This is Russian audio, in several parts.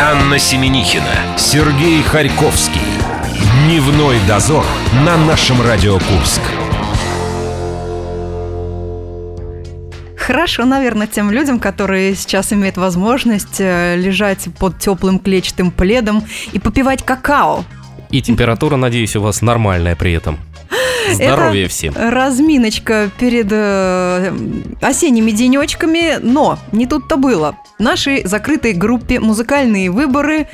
Анна Семенихина, Сергей Харьковский. Дневной дозор на нашем Радио Курск. Хорошо, наверное, тем людям, которые сейчас имеют возможность э, лежать под теплым клетчатым пледом и попивать какао. И температура, надеюсь, у вас нормальная при этом. Здоровья Это всем. Разминочка перед э, осенними денечками, но не тут-то было. Нашей закрытой группе «Музыкальные выборы»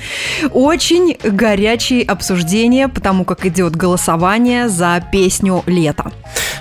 очень горячие обсуждения, потому как идет голосование за песню «Лето».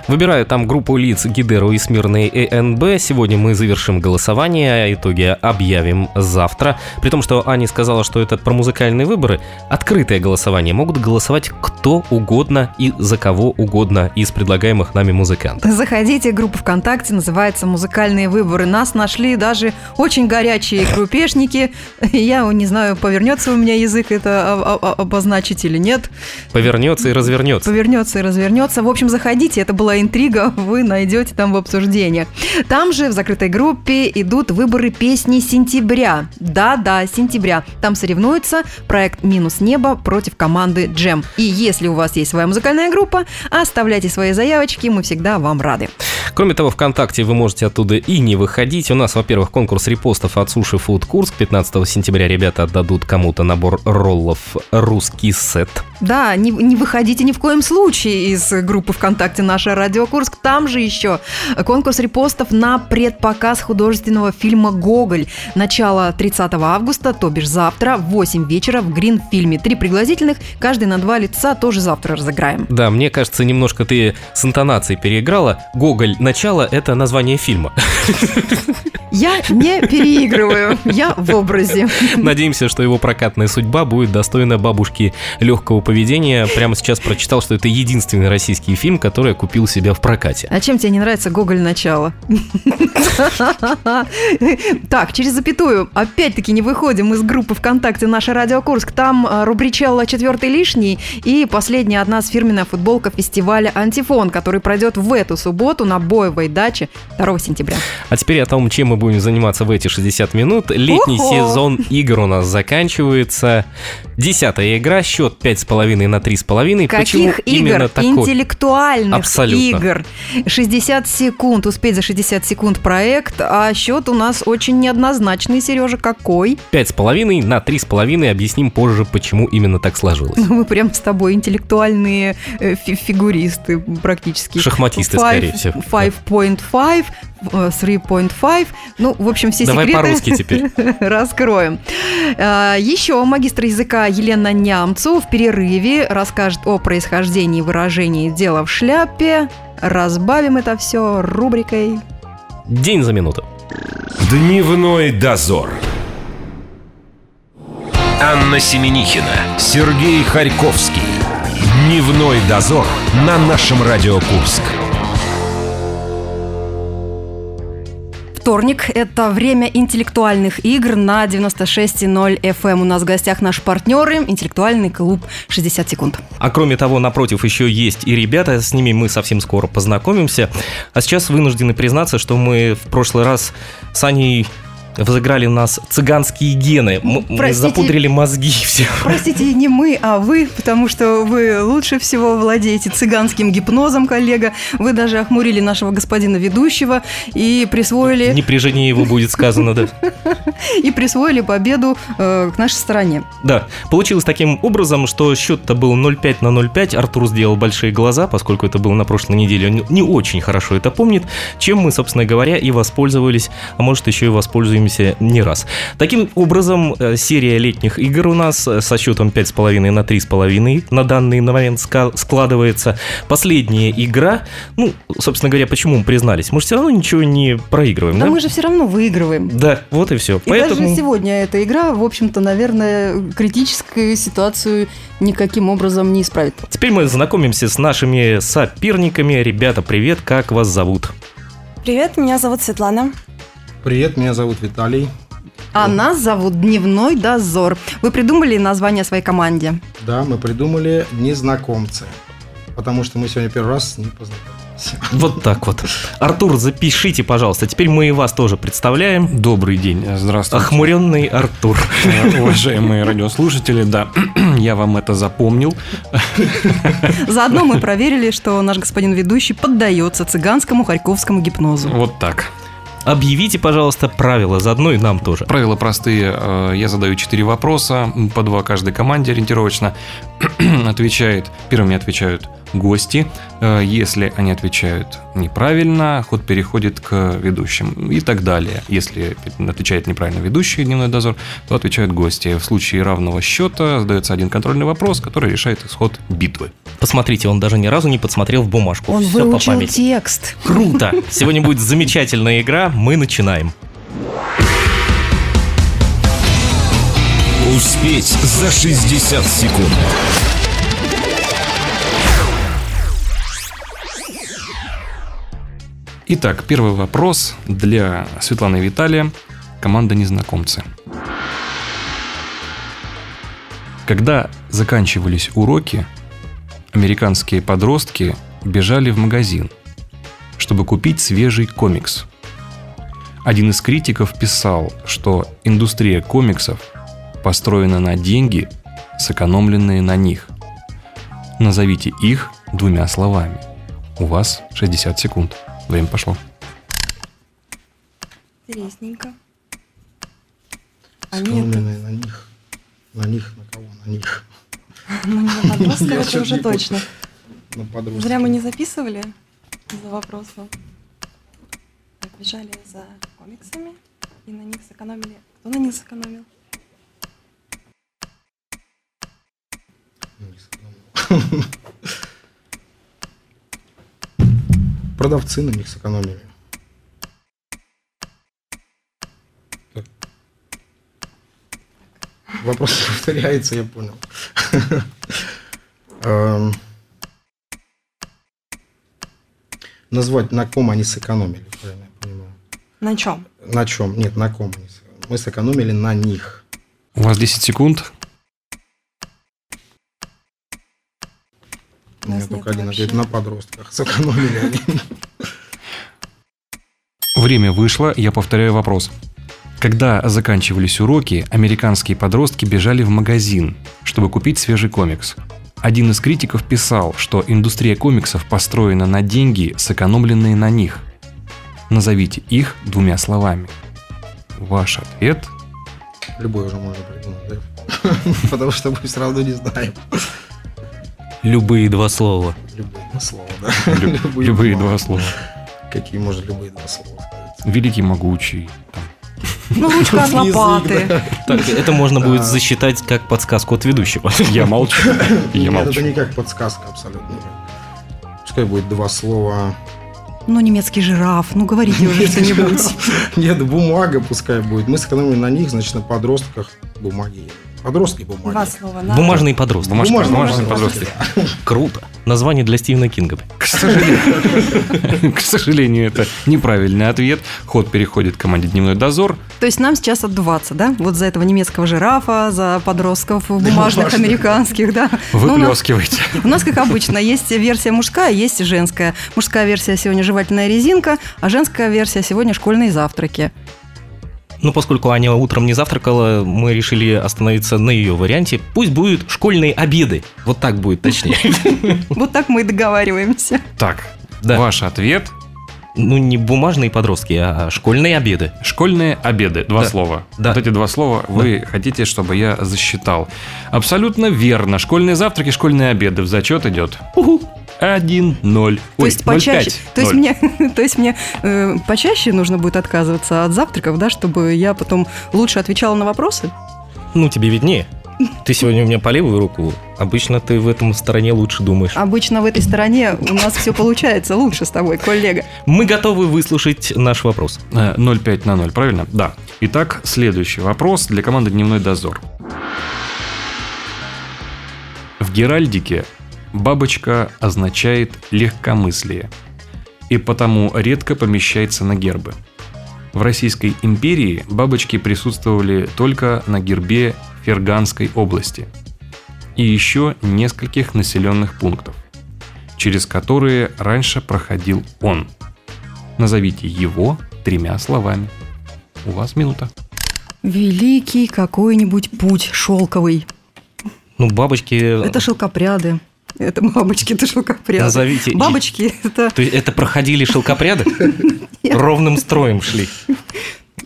Выбираю там группу лиц Гидеру и Смирный ЭНБ. Сегодня мы завершим голосование, а итоги объявим завтра. При том, что Аня сказала, что это про музыкальные выборы. Открытое голосование. Могут голосовать кто угодно и за кого угодно из предлагаемых нами музыкантов. Заходите, группа ВКонтакте называется «Музыкальные выборы». Нас нашли даже очень горячие группешники. Я не знаю, повернется у меня язык это обозначить или нет. Повернется и развернется. Повернется и развернется. В общем, заходите, это была интрига, вы найдете там в обсуждениях. Там же в закрытой группе идут выборы песни сентября. Да-да, сентября. Там соревнуется проект «Минус небо» против команды «Джем». И если у вас есть своя музыкальная группа, оставляйте свои заявочки, мы всегда вам рады. Кроме того, ВКонтакте вы можете оттуда и не выходить. У нас, во-первых, конкурс репостов от Суши Фуд Курск. 15 сентября ребята отдадут кому-то набор роллов «Русский сет». Да, не, не выходите ни в коем случае из группы ВКонтакте «Наша Радио Курск». Там же еще конкурс репостов на предпоказ художественного фильма «Гоголь». Начало 30 августа, то бишь завтра, в 8 вечера в Грин-фильме. Три пригласительных, каждый на два лица, тоже завтра разыграем. Да, мне кажется, немножко ты с интонацией переиграла. «Гоголь. Начало» — это название фильма. Я не переигрываю, я в образе. Надеемся, что его прокатная судьба будет достойна бабушки легкого поведения. Прямо сейчас прочитал, что это единственный российский фильм, который я купил себя в прокате. А чем тебе не нравится Гоголь начало? Так, через запятую. Опять-таки не выходим из группы ВКонтакте «Наша Радио Курск». Там а, рубричелла «Четвертый лишний» и последняя от нас фирменная футболка фестиваля «Антифон», который пройдет в эту субботу на Боевой даче 2 сентября. А теперь о том, чем мы будем заниматься в эти 60 минут. Летний сезон игр у нас заканчивается. Десятая игра, счет 5,5 на 3,5. Почему Каких именно игр? такой? Интеллектуальных Абсолютно. игр. 60 секунд, успеть за 60 секунд проект, а счет у нас очень неоднозначный, Сережа, какой? 5,5 на 3,5. Объясним позже, почему именно так сложилось. Ну, мы прям с тобой интеллектуальные э, фи- фигуристы практически. Шахматисты, Five- скорее всего. 5.5, э, 3.5. Ну, в общем, все Давай секреты по-русски теперь. раскроем. А, Еще магистр языка Елена Нямцу в перерыве расскажет о происхождении выражений «дело в шляпе». Разбавим это все рубрикой День за минуту. Дневной дозор. Анна Семенихина, Сергей Харьковский. Дневной дозор на нашем Радио Курск. Вторник – это время интеллектуальных игр на 96.0 FM. У нас в гостях наши партнеры – интеллектуальный клуб «60 секунд». А кроме того, напротив еще есть и ребята, с ними мы совсем скоро познакомимся. А сейчас вынуждены признаться, что мы в прошлый раз с Аней возыграли у нас цыганские гены. Мы Простите. запудрили мозги все. Простите, не мы, а вы, потому что вы лучше всего владеете цыганским гипнозом, коллега. Вы даже охмурили нашего господина ведущего и присвоили, Не при жене его будет сказано, да. и присвоили победу э, к нашей стороне. Да, получилось таким образом, что счет-то был 0,5 на 0,5. Артур сделал большие глаза, поскольку это было на прошлой неделе. Он не очень хорошо это помнит, чем мы, собственно говоря, и воспользовались, а может еще и воспользуемся не раз. Таким образом, э, серия летних игр у нас э, со счетом 5,5 на 3,5 на данный момент складывается. Последняя игра, ну, собственно говоря, почему мы признались? Мы же все равно ничего не проигрываем, А да? мы же все равно выигрываем. Да, вот и все. И даже сегодня эта игра, в общем-то, наверное, критическую ситуацию никаким образом не исправит. Теперь мы знакомимся с нашими соперниками. Ребята, привет, как вас зовут? Привет, меня зовут Светлана. Привет, меня зовут Виталий. А нас зовут Дневной Дозор. Вы придумали название своей команде? Да, мы придумали незнакомцы, потому что мы сегодня первый раз с ним познакомились. Вот так вот. Артур, запишите, пожалуйста. Теперь мы и вас тоже представляем. Добрый день, здравствуйте. Охмуренный Артур. Э, Уважаемые радиослушатели, да, я вам это запомнил. Заодно мы проверили, что наш господин ведущий поддается цыганскому харьковскому гипнозу. Вот так. Объявите, пожалуйста, правила, заодно и нам тоже. Правила простые. Э, Я задаю четыре вопроса, по два каждой команде ориентировочно. Отвечает, первыми отвечают гости. Э, Если они отвечают неправильно, ход переходит к ведущим и так далее. Если отвечает неправильно ведущий дневной дозор, то отвечают гости. В случае равного счета задается один контрольный вопрос, который решает исход битвы. Посмотрите, он даже ни разу не подсмотрел в бумажку. Он по выучил памяти. текст. Круто! Сегодня будет замечательная игра. Мы начинаем. Успеть за 60 секунд. Итак, первый вопрос для Светланы и Виталия. Команда незнакомцы. Когда заканчивались уроки, американские подростки бежали в магазин, чтобы купить свежий комикс. Один из критиков писал, что индустрия комиксов построена на деньги, сэкономленные на них. Назовите их двумя словами. У вас 60 секунд. Время пошло. Интересненько. А нет, Сэкономленные на них. На них, на кого? На них. Ну не на подростков, это уже точно. На подростка. Зря мы не записывали за вопросом. Бежали за комиксами и на них сэкономили. Кто на них сэкономил. Продавцы на них сэкономили. Так. Вопрос повторяется, я понял. Эм, Назвать, на ком они сэкономили, правильно я понимаю. На чем? На чем? Нет, на ком они сэкономили. Мы сэкономили на них. У вас 10 секунд. У нас Я только один ответ на подростках. Сэкономили они. Время вышло, я повторяю вопрос. Когда заканчивались уроки, американские подростки бежали в магазин, чтобы купить свежий комикс. Один из критиков писал, что индустрия комиксов построена на деньги, сэкономленные на них. Назовите их двумя словами. Ваш ответ Любой уже можно придумать, да? Потому что мы все равно не знаем. Любые два слова. Любые два слова, да? Лю- любые два слова. Какие можно любые два слова сказать? Великий могучий. Ну, ручка от лопаты. Так, это можно будет засчитать как подсказку от ведущего. Я молчу. Я молчу. это не как подсказка абсолютно. Пускай будет два слова. Ну, немецкий жираф. Ну, говорите уже что-нибудь. Нет, бумага пускай будет. Мы сэкономили на них, значит, на подростках бумаги. Подростки бумаги. Два слова. На... Бумажные подростки. Бумажные, Бумажные бумажные подростки. подростки. Круто. Название для Стивена Кинга. К сожалению, к сожалению, это неправильный ответ. Ход переходит к команде «Дневной дозор». То есть нам сейчас отдуваться, да? Вот за этого немецкого жирафа, за подростков бумажных американских, да? Ну, Выплескивайте. У нас, как обычно, есть версия мужская, есть женская. Мужская версия сегодня жевательная резинка, а женская версия сегодня школьные завтраки. Ну, поскольку Аня утром не завтракала, мы решили остановиться на ее варианте. Пусть будут школьные обеды. Вот так будет точнее. Вот так мы и договариваемся. Так, Да. ваш ответ Ну, не бумажные подростки, а школьные обеды. – школьные обеды. Два Да. слова. Да. Вот эти два слова вы хотите, чтобы я засчитал. Абсолютно верно. Школьные завтраки, школьные обеды. В зачет идет. Один ноль. То есть почаще, то есть мне, то есть мне э, почаще нужно будет отказываться от завтраков, да, чтобы я потом лучше отвечала на вопросы. Ну, тебе виднее. Ты сегодня у меня по левую руку. Обычно ты в этом стороне лучше думаешь. Обычно в этой стороне у нас все получается лучше с тобой, коллега. Мы готовы выслушать наш вопрос. Э, 0,5 на 0, правильно? Да. Итак, следующий вопрос для команды «Дневной дозор». В геральдике бабочка означает легкомыслие и потому редко помещается на гербы. В Российской империи бабочки присутствовали только на гербе Ферганской области и еще нескольких населенных пунктов. через которые раньше проходил он. Назовите его тремя словами. У вас минута. Великий какой-нибудь путь шелковый. Ну, бабочки... Это шелкопряды. Это бабочки, это шелкопряды. Назовите... Бабочки, это... То есть это проходили шелкопряды? Ровным строем шли.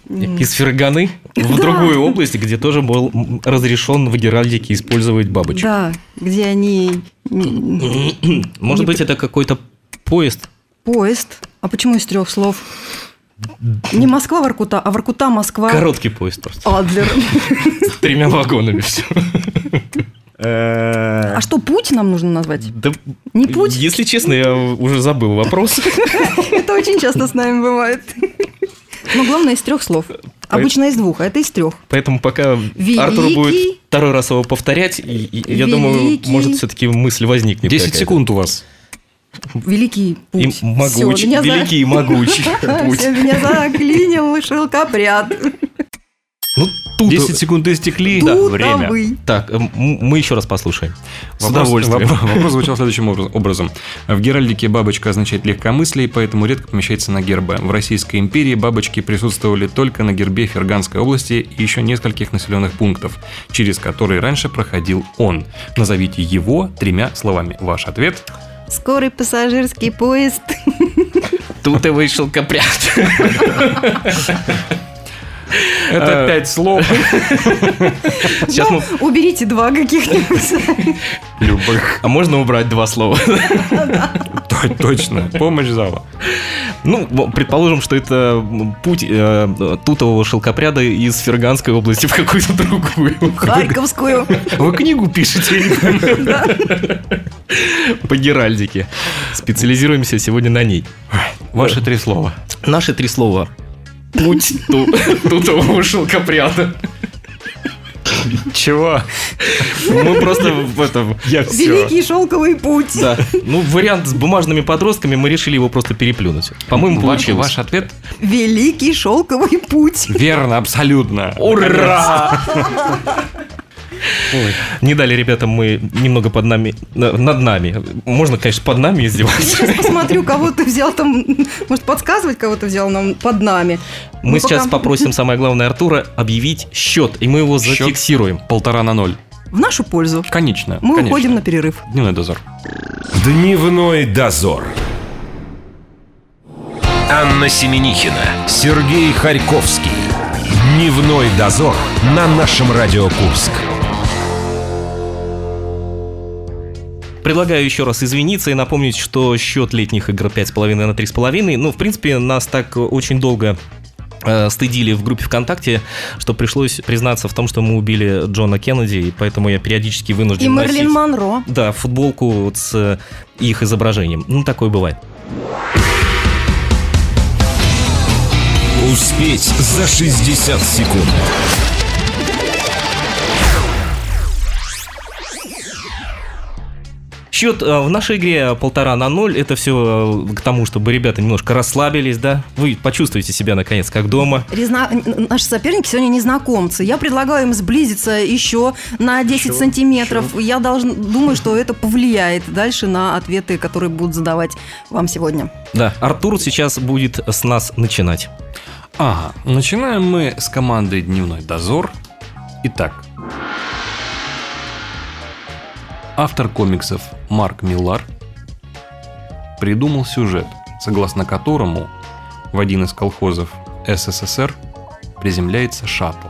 Из Ферганы в другую область, где тоже был разрешен в геральдике использовать бабочек. Да, где они... Может быть, это какой-то поезд? Поезд. А почему из трех слов? Не Москва Воркута, а Воркута Москва. Короткий поезд просто. Адлер. С тремя вагонами все. А что, путь нам нужно назвать? Да, Не путь? Если честно, я уже забыл вопрос. Это очень часто с нами бывает. Но главное из трех слов. Обычно из двух, а это из трех. Поэтому пока Великий. Артур будет второй раз его повторять, и, и я думаю, может, все-таки мысль возникнет. 10 какая-то. секунд у вас. Великий И путь. могучий, Всё, меня за- великий и могучий путь. Всё, меня заклинил шелкопряд. Тут... 10 секунд истекли. Время. Тутовый. Так, м- мы еще раз послушаем. С Вопрос, удовольствием. вопрос- вопрос звучал следующим образ- образом. В геральдике бабочка означает легкомыслие, поэтому редко помещается на гербе. В Российской империи бабочки присутствовали только на гербе Ферганской области и еще нескольких населенных пунктов, через которые раньше проходил он. Назовите его тремя словами. Ваш ответ Скорый пассажирский поезд. Тут и вышел копрят. Это пять слов. Сейчас мы... Ну, Уберите два каких-нибудь. Любых. А можно убрать два слова? Точно. Помощь зала. Ну, предположим, что это путь э, тутового шелкопряда из Ферганской области в какую-то другую. Харьковскую. Вы книгу пишете? По геральдике. Специализируемся сегодня на ней. Ваши три слова. Наши три слова. Путь ту- тутового шелкопряда. Чего? Мы просто в этом... Я Великий шелковый путь. Да. Ну, вариант с бумажными подростками, мы решили его просто переплюнуть. По-моему, получилось. Ваш ответ Великий шелковый путь. верно, абсолютно. Ура! Не дали ребятам мы немного под нами, на- над нами. Можно, конечно, под нами издеваться. Сейчас посмотрю, кого ты взял там. Может, подсказывать, кого ты взял нам под нами. Мы Ну, сейчас пока- попросим, самое главное, Артура объявить счет, и мы его Счет? зафиксируем. Полтора на ноль. В нашу пользу. Конечно. Мы конечно. уходим на перерыв. Дневной дозор. Дневной дозор. Анна Семенихина, Сергей Харьковский. Дневной дозор на нашем Радио Курск. Предлагаю еще раз извиниться и напомнить, что счет летних игр 5,5 на 3,5. Ну, в принципе, нас так очень долго э, стыдили в группе ВКонтакте, что пришлось признаться в том, что мы убили Джона Кеннеди, и поэтому я периодически вынужден И Мерлин носить- Монро. Да, футболку вот с э, их изображением. Ну, такое бывает. Успеть за 60 секунд. Счет э, в нашей игре полтора на ноль. Это все к тому, чтобы ребята немножко расслабились, да. Вы почувствуете себя наконец как дома. Резна- Наши соперники сегодня незнакомцы. Я предлагаю им сблизиться еще на 10 сантиметров. Я должен, думаю, что это повлияет дальше на ответы, которые будут задавать вам сегодня. Да, Артур сейчас будет с нас начинать. Ага, начинаем мы с команды «Дневной дозор». Итак, автор комиксов Марк Миллар придумал сюжет, согласно которому в один из колхозов СССР приземляется шаттл,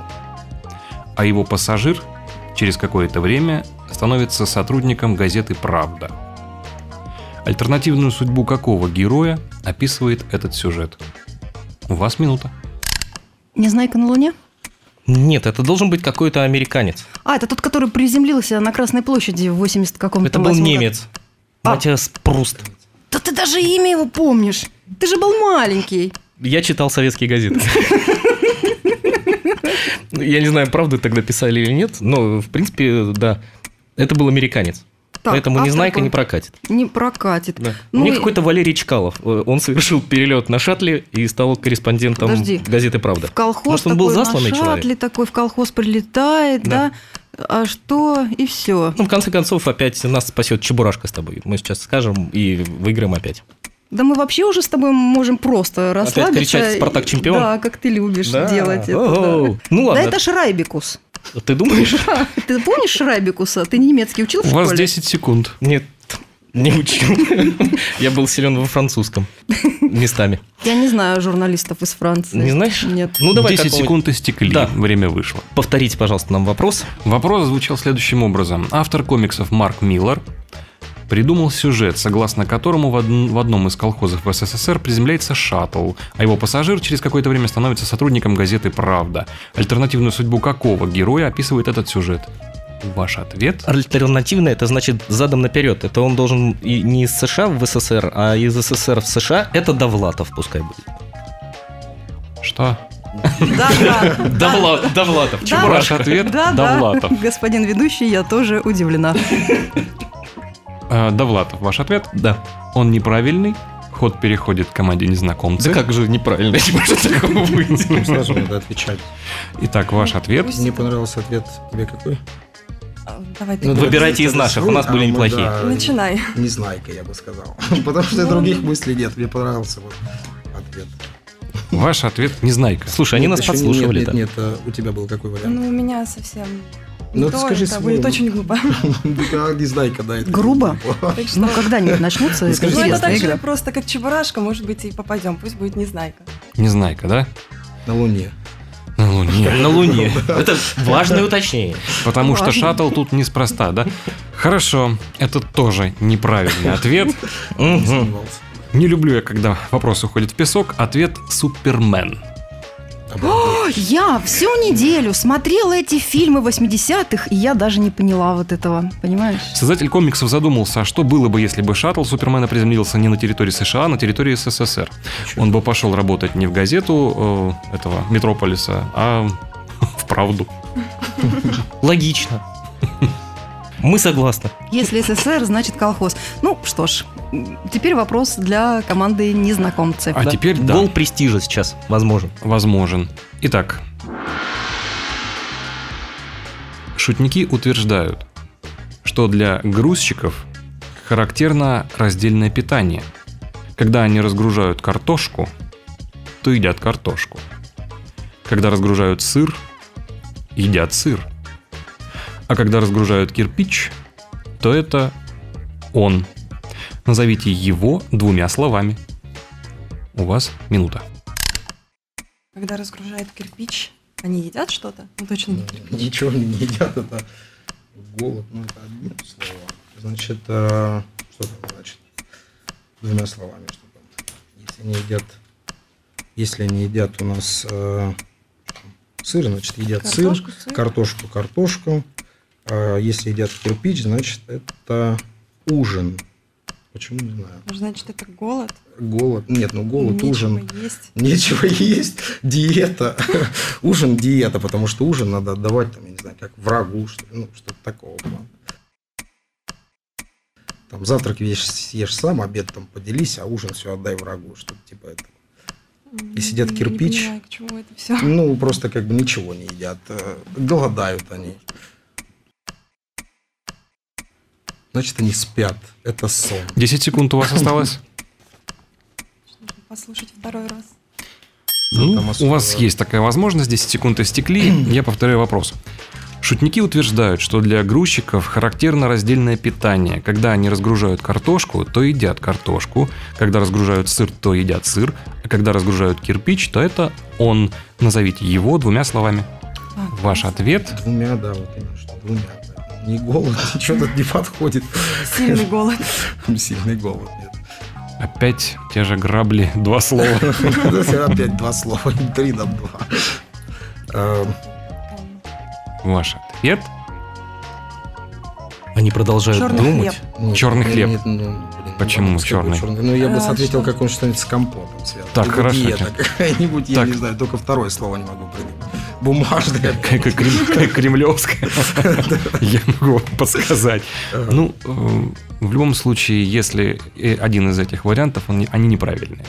а его пассажир через какое-то время становится сотрудником газеты «Правда». Альтернативную судьбу какого героя описывает этот сюжет? У вас минута. Незнайка на Луне? Нет, это должен быть какой-то американец. А, это тот, который приземлился на Красной площади в 80 каком-то Это был немец. А. Матиас Пруст. Да ты даже имя его помнишь. Ты же был маленький. Я читал советские газеты. Я не знаю, правду тогда писали или нет, но, в принципе, да. Это был американец. Так, Поэтому автор Незнайка был- не прокатит. Не прокатит. Да. Ну У них и- какой-то Валерий Чкалов. Э, Он совершил перелет на шаттле и стал корреспондентом Подожди. газеты «Правда». В колхоз Может, он был засланный на человек? шаттле такой в колхоз прилетает, Да. да. А что и все. Ну, в конце концов, опять нас спасет Чебурашка с тобой. Мы сейчас скажем и выиграем опять. Да мы вообще уже с тобой можем просто расслабиться. кричать «Спартак чемпион»? Да, как ты любишь Да. делать это. Да. Ну Да ладно. это Шрайбикус. Ты думаешь? Ты помнишь Шрайбикуса? Ты немецкий учил в У школе? вас 10 секунд. Нет, не учил. Я был силен во французском. Местами. Я не знаю журналистов из Франции. Не знаешь? Нет. Ну, давай 10 какого-нибудь- секунд истекли, Да. время вышло. Повторите, пожалуйста, нам вопрос. Вопрос звучал следующим образом. Автор комиксов Марк Миллер придумал сюжет, согласно которому в, од- в одном из колхозов в СССР приземляется шаттл, а его пассажир через какое-то время становится сотрудником газеты «Правда». Альтернативную судьбу какого героя описывает этот сюжет? Ваш ответ? Альтернативно это значит задом наперед. Это он должен и не из США в СССР, а из СССР в США. Это Довлатов пускай будет. Что? Да, да. Довлатов, Довлатов, Да. Ваш ответ? Да, да. Довлатов. Господин ведущий, я тоже удивлена. Э, Довлатов, ваш ответ? Да. Он неправильный. Ход переходит к команде незнакомцы. Да как же неправильно, не может такого быть. Ну, Сразу надо отвечать. Итак, ваш ответ. Пусть Мне понравился ответ. Тебе какой? а, Давай ты. Ну, Выбирайте из наших, у нас были а мы, неплохие. Начинай. Незнайка, я бы сказал. Потому что других мыслей нет. Мне понравился вот ответ. Ваш ответ Незнайка. Слушай, они нас подслушивали Нет, нет, а у тебя был какой вариант? Ну, у меня совсем Ну, не то, скажи это свой. будет очень глупо. Да, Незнайка, да. это Грубо? Ну, когда-нибудь это скажи, Ну, это так же просто, как Чебурашка, может быть, и попадем. Пусть будет Незнайка. Незнайка, да? На Луне. На Луне. На Луне. Это важное уточнение. Потому что шаттл тут неспроста, да? Хорошо, это тоже неправильный ответ. Не люблю я, когда вопрос уходит в песок. Ответ Супермен. Обалдеть. Я всю неделю смотрела эти фильмы 80-х, и я даже не поняла вот этого, понимаешь? Создатель комиксов задумался, а что было бы, если бы шаттл Супермена приземлился не на территории США, а на территории СССР. Он бы пошел работать не в газету э, этого Метрополиса, а в правду. Логично. Мы согласны. Если СССР, значит колхоз. Ну что ж, теперь вопрос для команды незнакомцы. А теперь да. Гол престижа сейчас возможен. возможен. Итак, шутники утверждают, что для грузчиков характерно раздельное питание. Когда они разгружают картошку, то едят картошку. Когда разгружают сыр, едят сыр. А когда разгружают кирпич, то это он. Назовите его двумя словами. У вас минута. Когда разгружают кирпич, они едят что-то? Ну, точно не кирпич. Ничего они не едят, это голод, ну это одно слово. Значит, э, что там значит? Двумя словами, что там. Если они едят, если они едят у нас э, сыр, значит, едят Картошку, сыр, сыр. картошку, картошку. А если едят кирпич, значит, это ужин. Почему, не знаю. Ну, Значит, это голод. Голод, нет, ну голод, Нечего ужин. есть. Нечего есть, диета. Ужин диета, потому что ужин надо отдавать, там, я не знаю, как врагу, что ну, что-то такого плана. Там завтрак ешь, съешь сам, обед там поделись, а ужин все отдай врагу, что-то типа этого. И сидят кирпич. Не понимаю, к чему это все. Ну, просто как бы ничего не едят. э, Голодают они. Значит, они спят. Это сон. 10 секунд у вас осталось. Послушать второй раз. Ну, у вас есть такая возможность, 10 секунд истекли. Я повторяю вопрос. Шутники утверждают, что для грузчиков характерно раздельное питание. Когда они разгружают картошку, то едят картошку. Когда разгружают сыр, то едят сыр. А когда разгружают кирпич, то это он. Назовите его двумя словами. А, Ваш ответ Двумя, да, вот именно что двумя. Не голод, ничего тут не подходит. Сильный голод. Сильный голод, нет. опять те же грабли, два слова. Опять два слова, три на два. Эм, Ваш ответ. Они продолжают Черный думать. хлеб. нет, Черный нет, хлеб. нет, ну, блин, ну Почему будет черный? Ну, я бы А, ответил, что? как он что-нибудь с компотом связано. Так, Либо хорошо, диета какая-нибудь, я Так. не знаю, только второе слово не могу придумать. Бумажная. Как крем- кремлевская. Я могу подсказать. Ну, э, в любом случае, если э, один из этих вариантов, они неправильные.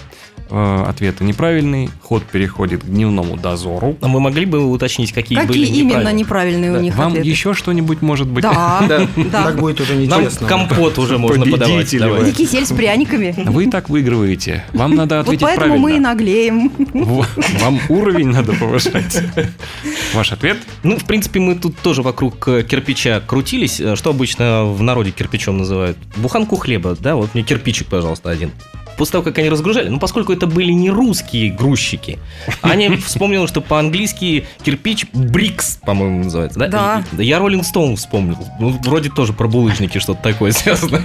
Э, ответы неправильный. Ход переходит к дневному дозору. А мы могли бы уточнить, какие, Какие были именно неправильные? неправильные у Да. них Вам ответы? еще что-нибудь может быть? Да, Да. да. Так будет уже Нам нечестно. компот уже можно подавать. И кисель с пряниками. Вы и так выигрываете. Вам надо Вот ответить поэтому мы и правильно. наглеем. Вам уровень надо повышать. Ваш ответ? Ну, в принципе, мы тут тоже вокруг э, кирпича крутились. Э, Что обычно в народе кирпичом называют? Буханку хлеба, да? Вот мне кирпичик, пожалуйста, один. После того, как они разгружали, ну, поскольку это были не русские грузчики, Аня вспомнила, что по-английски кирпич брикс, по-моему, называется, да? Да. И- Я Роллинг Стоун вспомнил. Ну, вроде тоже про булыжники что-то такое связано.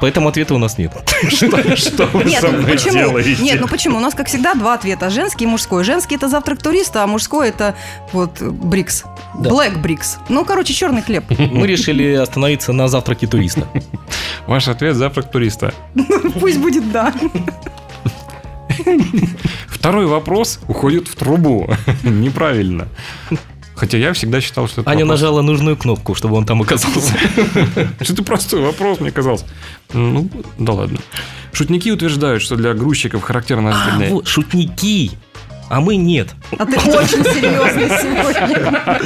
Поэтому ответа у нас нет. Что вы Нет, со ну мной почему? делаете? Нет, ну почему? У нас, как всегда, два ответа. Женский и мужской. Женский – это завтрак туриста, а мужской – это вот брикс. Да. Black брикс. Ну, короче, черный хлеб. Мы решили остановиться на завтраке туриста. Ваш ответ – завтрак туриста. Пусть будет да. Второй вопрос уходит в трубу. Неправильно. Хотя я всегда считал, что это Аня вопрос- нажала нужную кнопку, чтобы он там оказался. Что это простой вопрос, мне казалось. Ну, да ладно. Шутники утверждают, что для грузчиков характерно А, вот, шутники. А мы нет. А ты очень серьезный сегодня.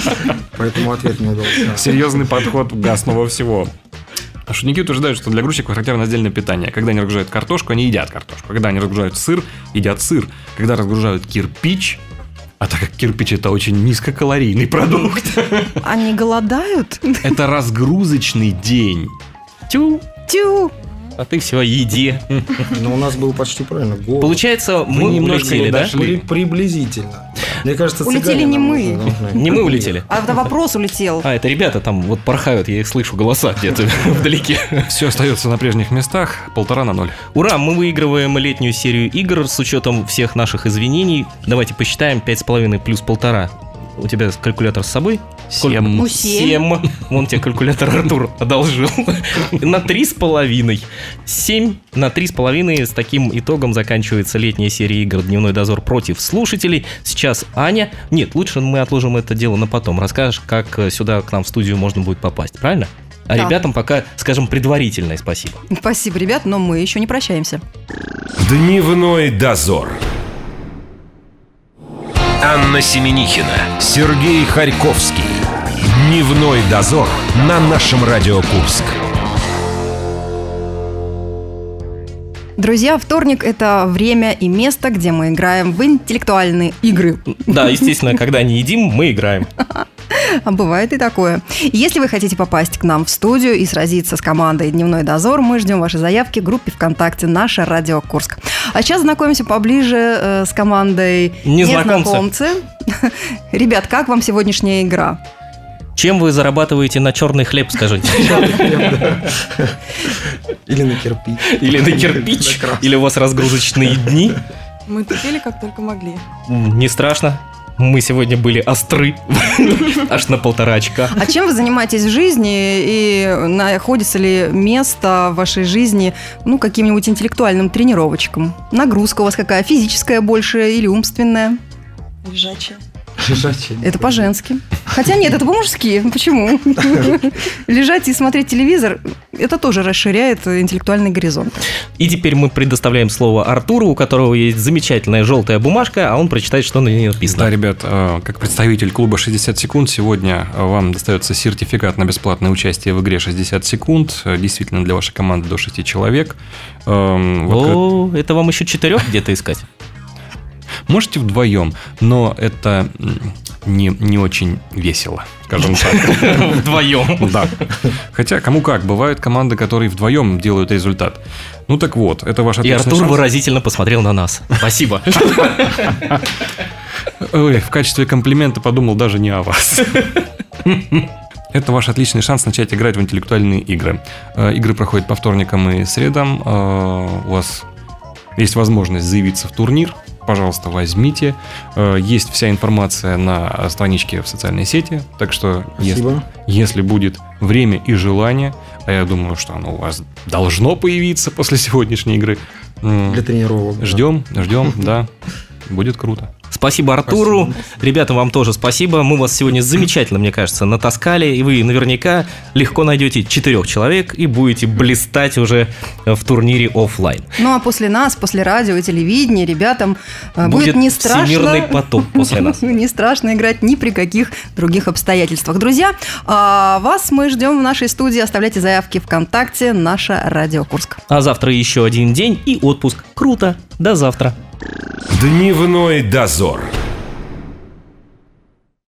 Поэтому ответ не удался. Серьезный подход к основу всего. Шутники утверждают, что для грузчиков характерно отдельное питание. Когда они разгружают картошку, они едят картошку. Когда они разгружают сыр, едят сыр. Когда разгружают кирпич, а так как кирпич это очень низкокалорийный продукт, Они голодают? это разгрузочный день. Тю. Тю. А ты все о еде. Но у нас был почти правильно. Голод. Получается, мы немножко улетели, не да? дошли. При- приблизительно. Мне кажется, Улетели не мы. Не мы улетели. А это вопрос улетел. А, это ребята там вот порхают, я их слышу, голоса где-то вдалеке. Все остается на прежних местах, полтора на ноль. Ура, мы выигрываем летнюю серию игр с учетом всех наших извинений. Давайте посчитаем 5,5 плюс полтора. У тебя калькулятор с собой? Семь. Ну, семь. Семь. Вон тебе калькулятор Артур одолжил. На три с половиной. Семь на три с половиной. С таким итогом заканчивается летняя серия игр «Дневной дозор» против слушателей. Сейчас Аня... Нет, лучше мы отложим это дело на потом. Расскажешь, как э, сюда к нам в студию можно будет попасть, правильно? А Да. ребятам пока скажем предварительное спасибо. Спасибо, ребят, но мы еще не прощаемся. Дневной дозор. Анна Семенихина, Сергей Харьковский. Дневной дозор на нашем Радио Курск. Друзья, вторник – это время и место, где мы играем в интеллектуальные игры. Да, естественно, когда не едим, мы играем. А бывает и такое. Если вы хотите попасть к нам в студию и сразиться с командой «Дневной дозор», мы ждем ваши заявки в группе ВКонтакте «Наша Радио Курск». А сейчас знакомимся поближе э, с командой Незнакомцы. «Незнакомцы». Ребят, как вам сегодняшняя игра? Чем вы зарабатываете на черный хлеб, скажите? Или на кирпич. Или на кирпич? Или у вас разгрузочные дни? Мы тупили как только могли. Не страшно. Мы сегодня были остры. Аж на полтора очка. А чем вы занимаетесь в жизни и находится ли место в вашей жизни ну, каким-нибудь интеллектуальным тренировочкам? Нагрузка у вас какая? Физическая больше или умственная? Лежачие. Лежачие. Это по-женски. Хотя нет, это по-мужски. Почему? Лежать и смотреть телевизор – это тоже расширяет интеллектуальный горизонт. И теперь мы предоставляем слово Артуру, у которого есть замечательная желтая бумажка, а он прочитает, что на ней Да, написано. ребят, э, как представитель клуба 60 секунд, сегодня э, вам достается сертификат на бесплатное участие в игре 60 секунд. Э, Действительно, для вашей команды до 6 человек. Эм, О, это вам еще четырех где-то искать? Можете вдвоем, но это не, не очень весело, скажем так. Вдвоем. Да. Хотя, кому как, бывают команды, которые вдвоем делают результат. Ну так вот, это ваш И Артур шанс. выразительно посмотрел на нас. Спасибо. Ой, в качестве комплимента подумал даже не о вас. Это ваш отличный шанс начать играть в интеллектуальные игры. Э, Игры проходят по вторникам и средам. Э, У вас есть возможность заявиться в турнир. Пожалуйста, возьмите. Э, Есть вся информация на страничке в социальной сети. Так что, если, Спасибо. если будет время и желание, а я думаю, что оно у вас должно появиться после сегодняшней игры, Для тренировок. да. ждем, ждем, да. Будет круто. Спасибо Артуру. Ребята, вам тоже спасибо. Мы вас сегодня замечательно, мне кажется, натаскали. И вы наверняка легко найдете четырех человек и будете блистать уже в турнире офлайн. Ну а после нас, после радио и телевидения, ребятам э, будет, Будет не страшно... всемирный потоп после нас. Не страшно играть ни при каких других обстоятельствах. Друзья, а вас мы ждем в нашей студии. Оставляйте заявки ВКонтакте «Наша Радио Курск». А завтра еще один день и отпуск. Круто. До завтра. Дневной дозор.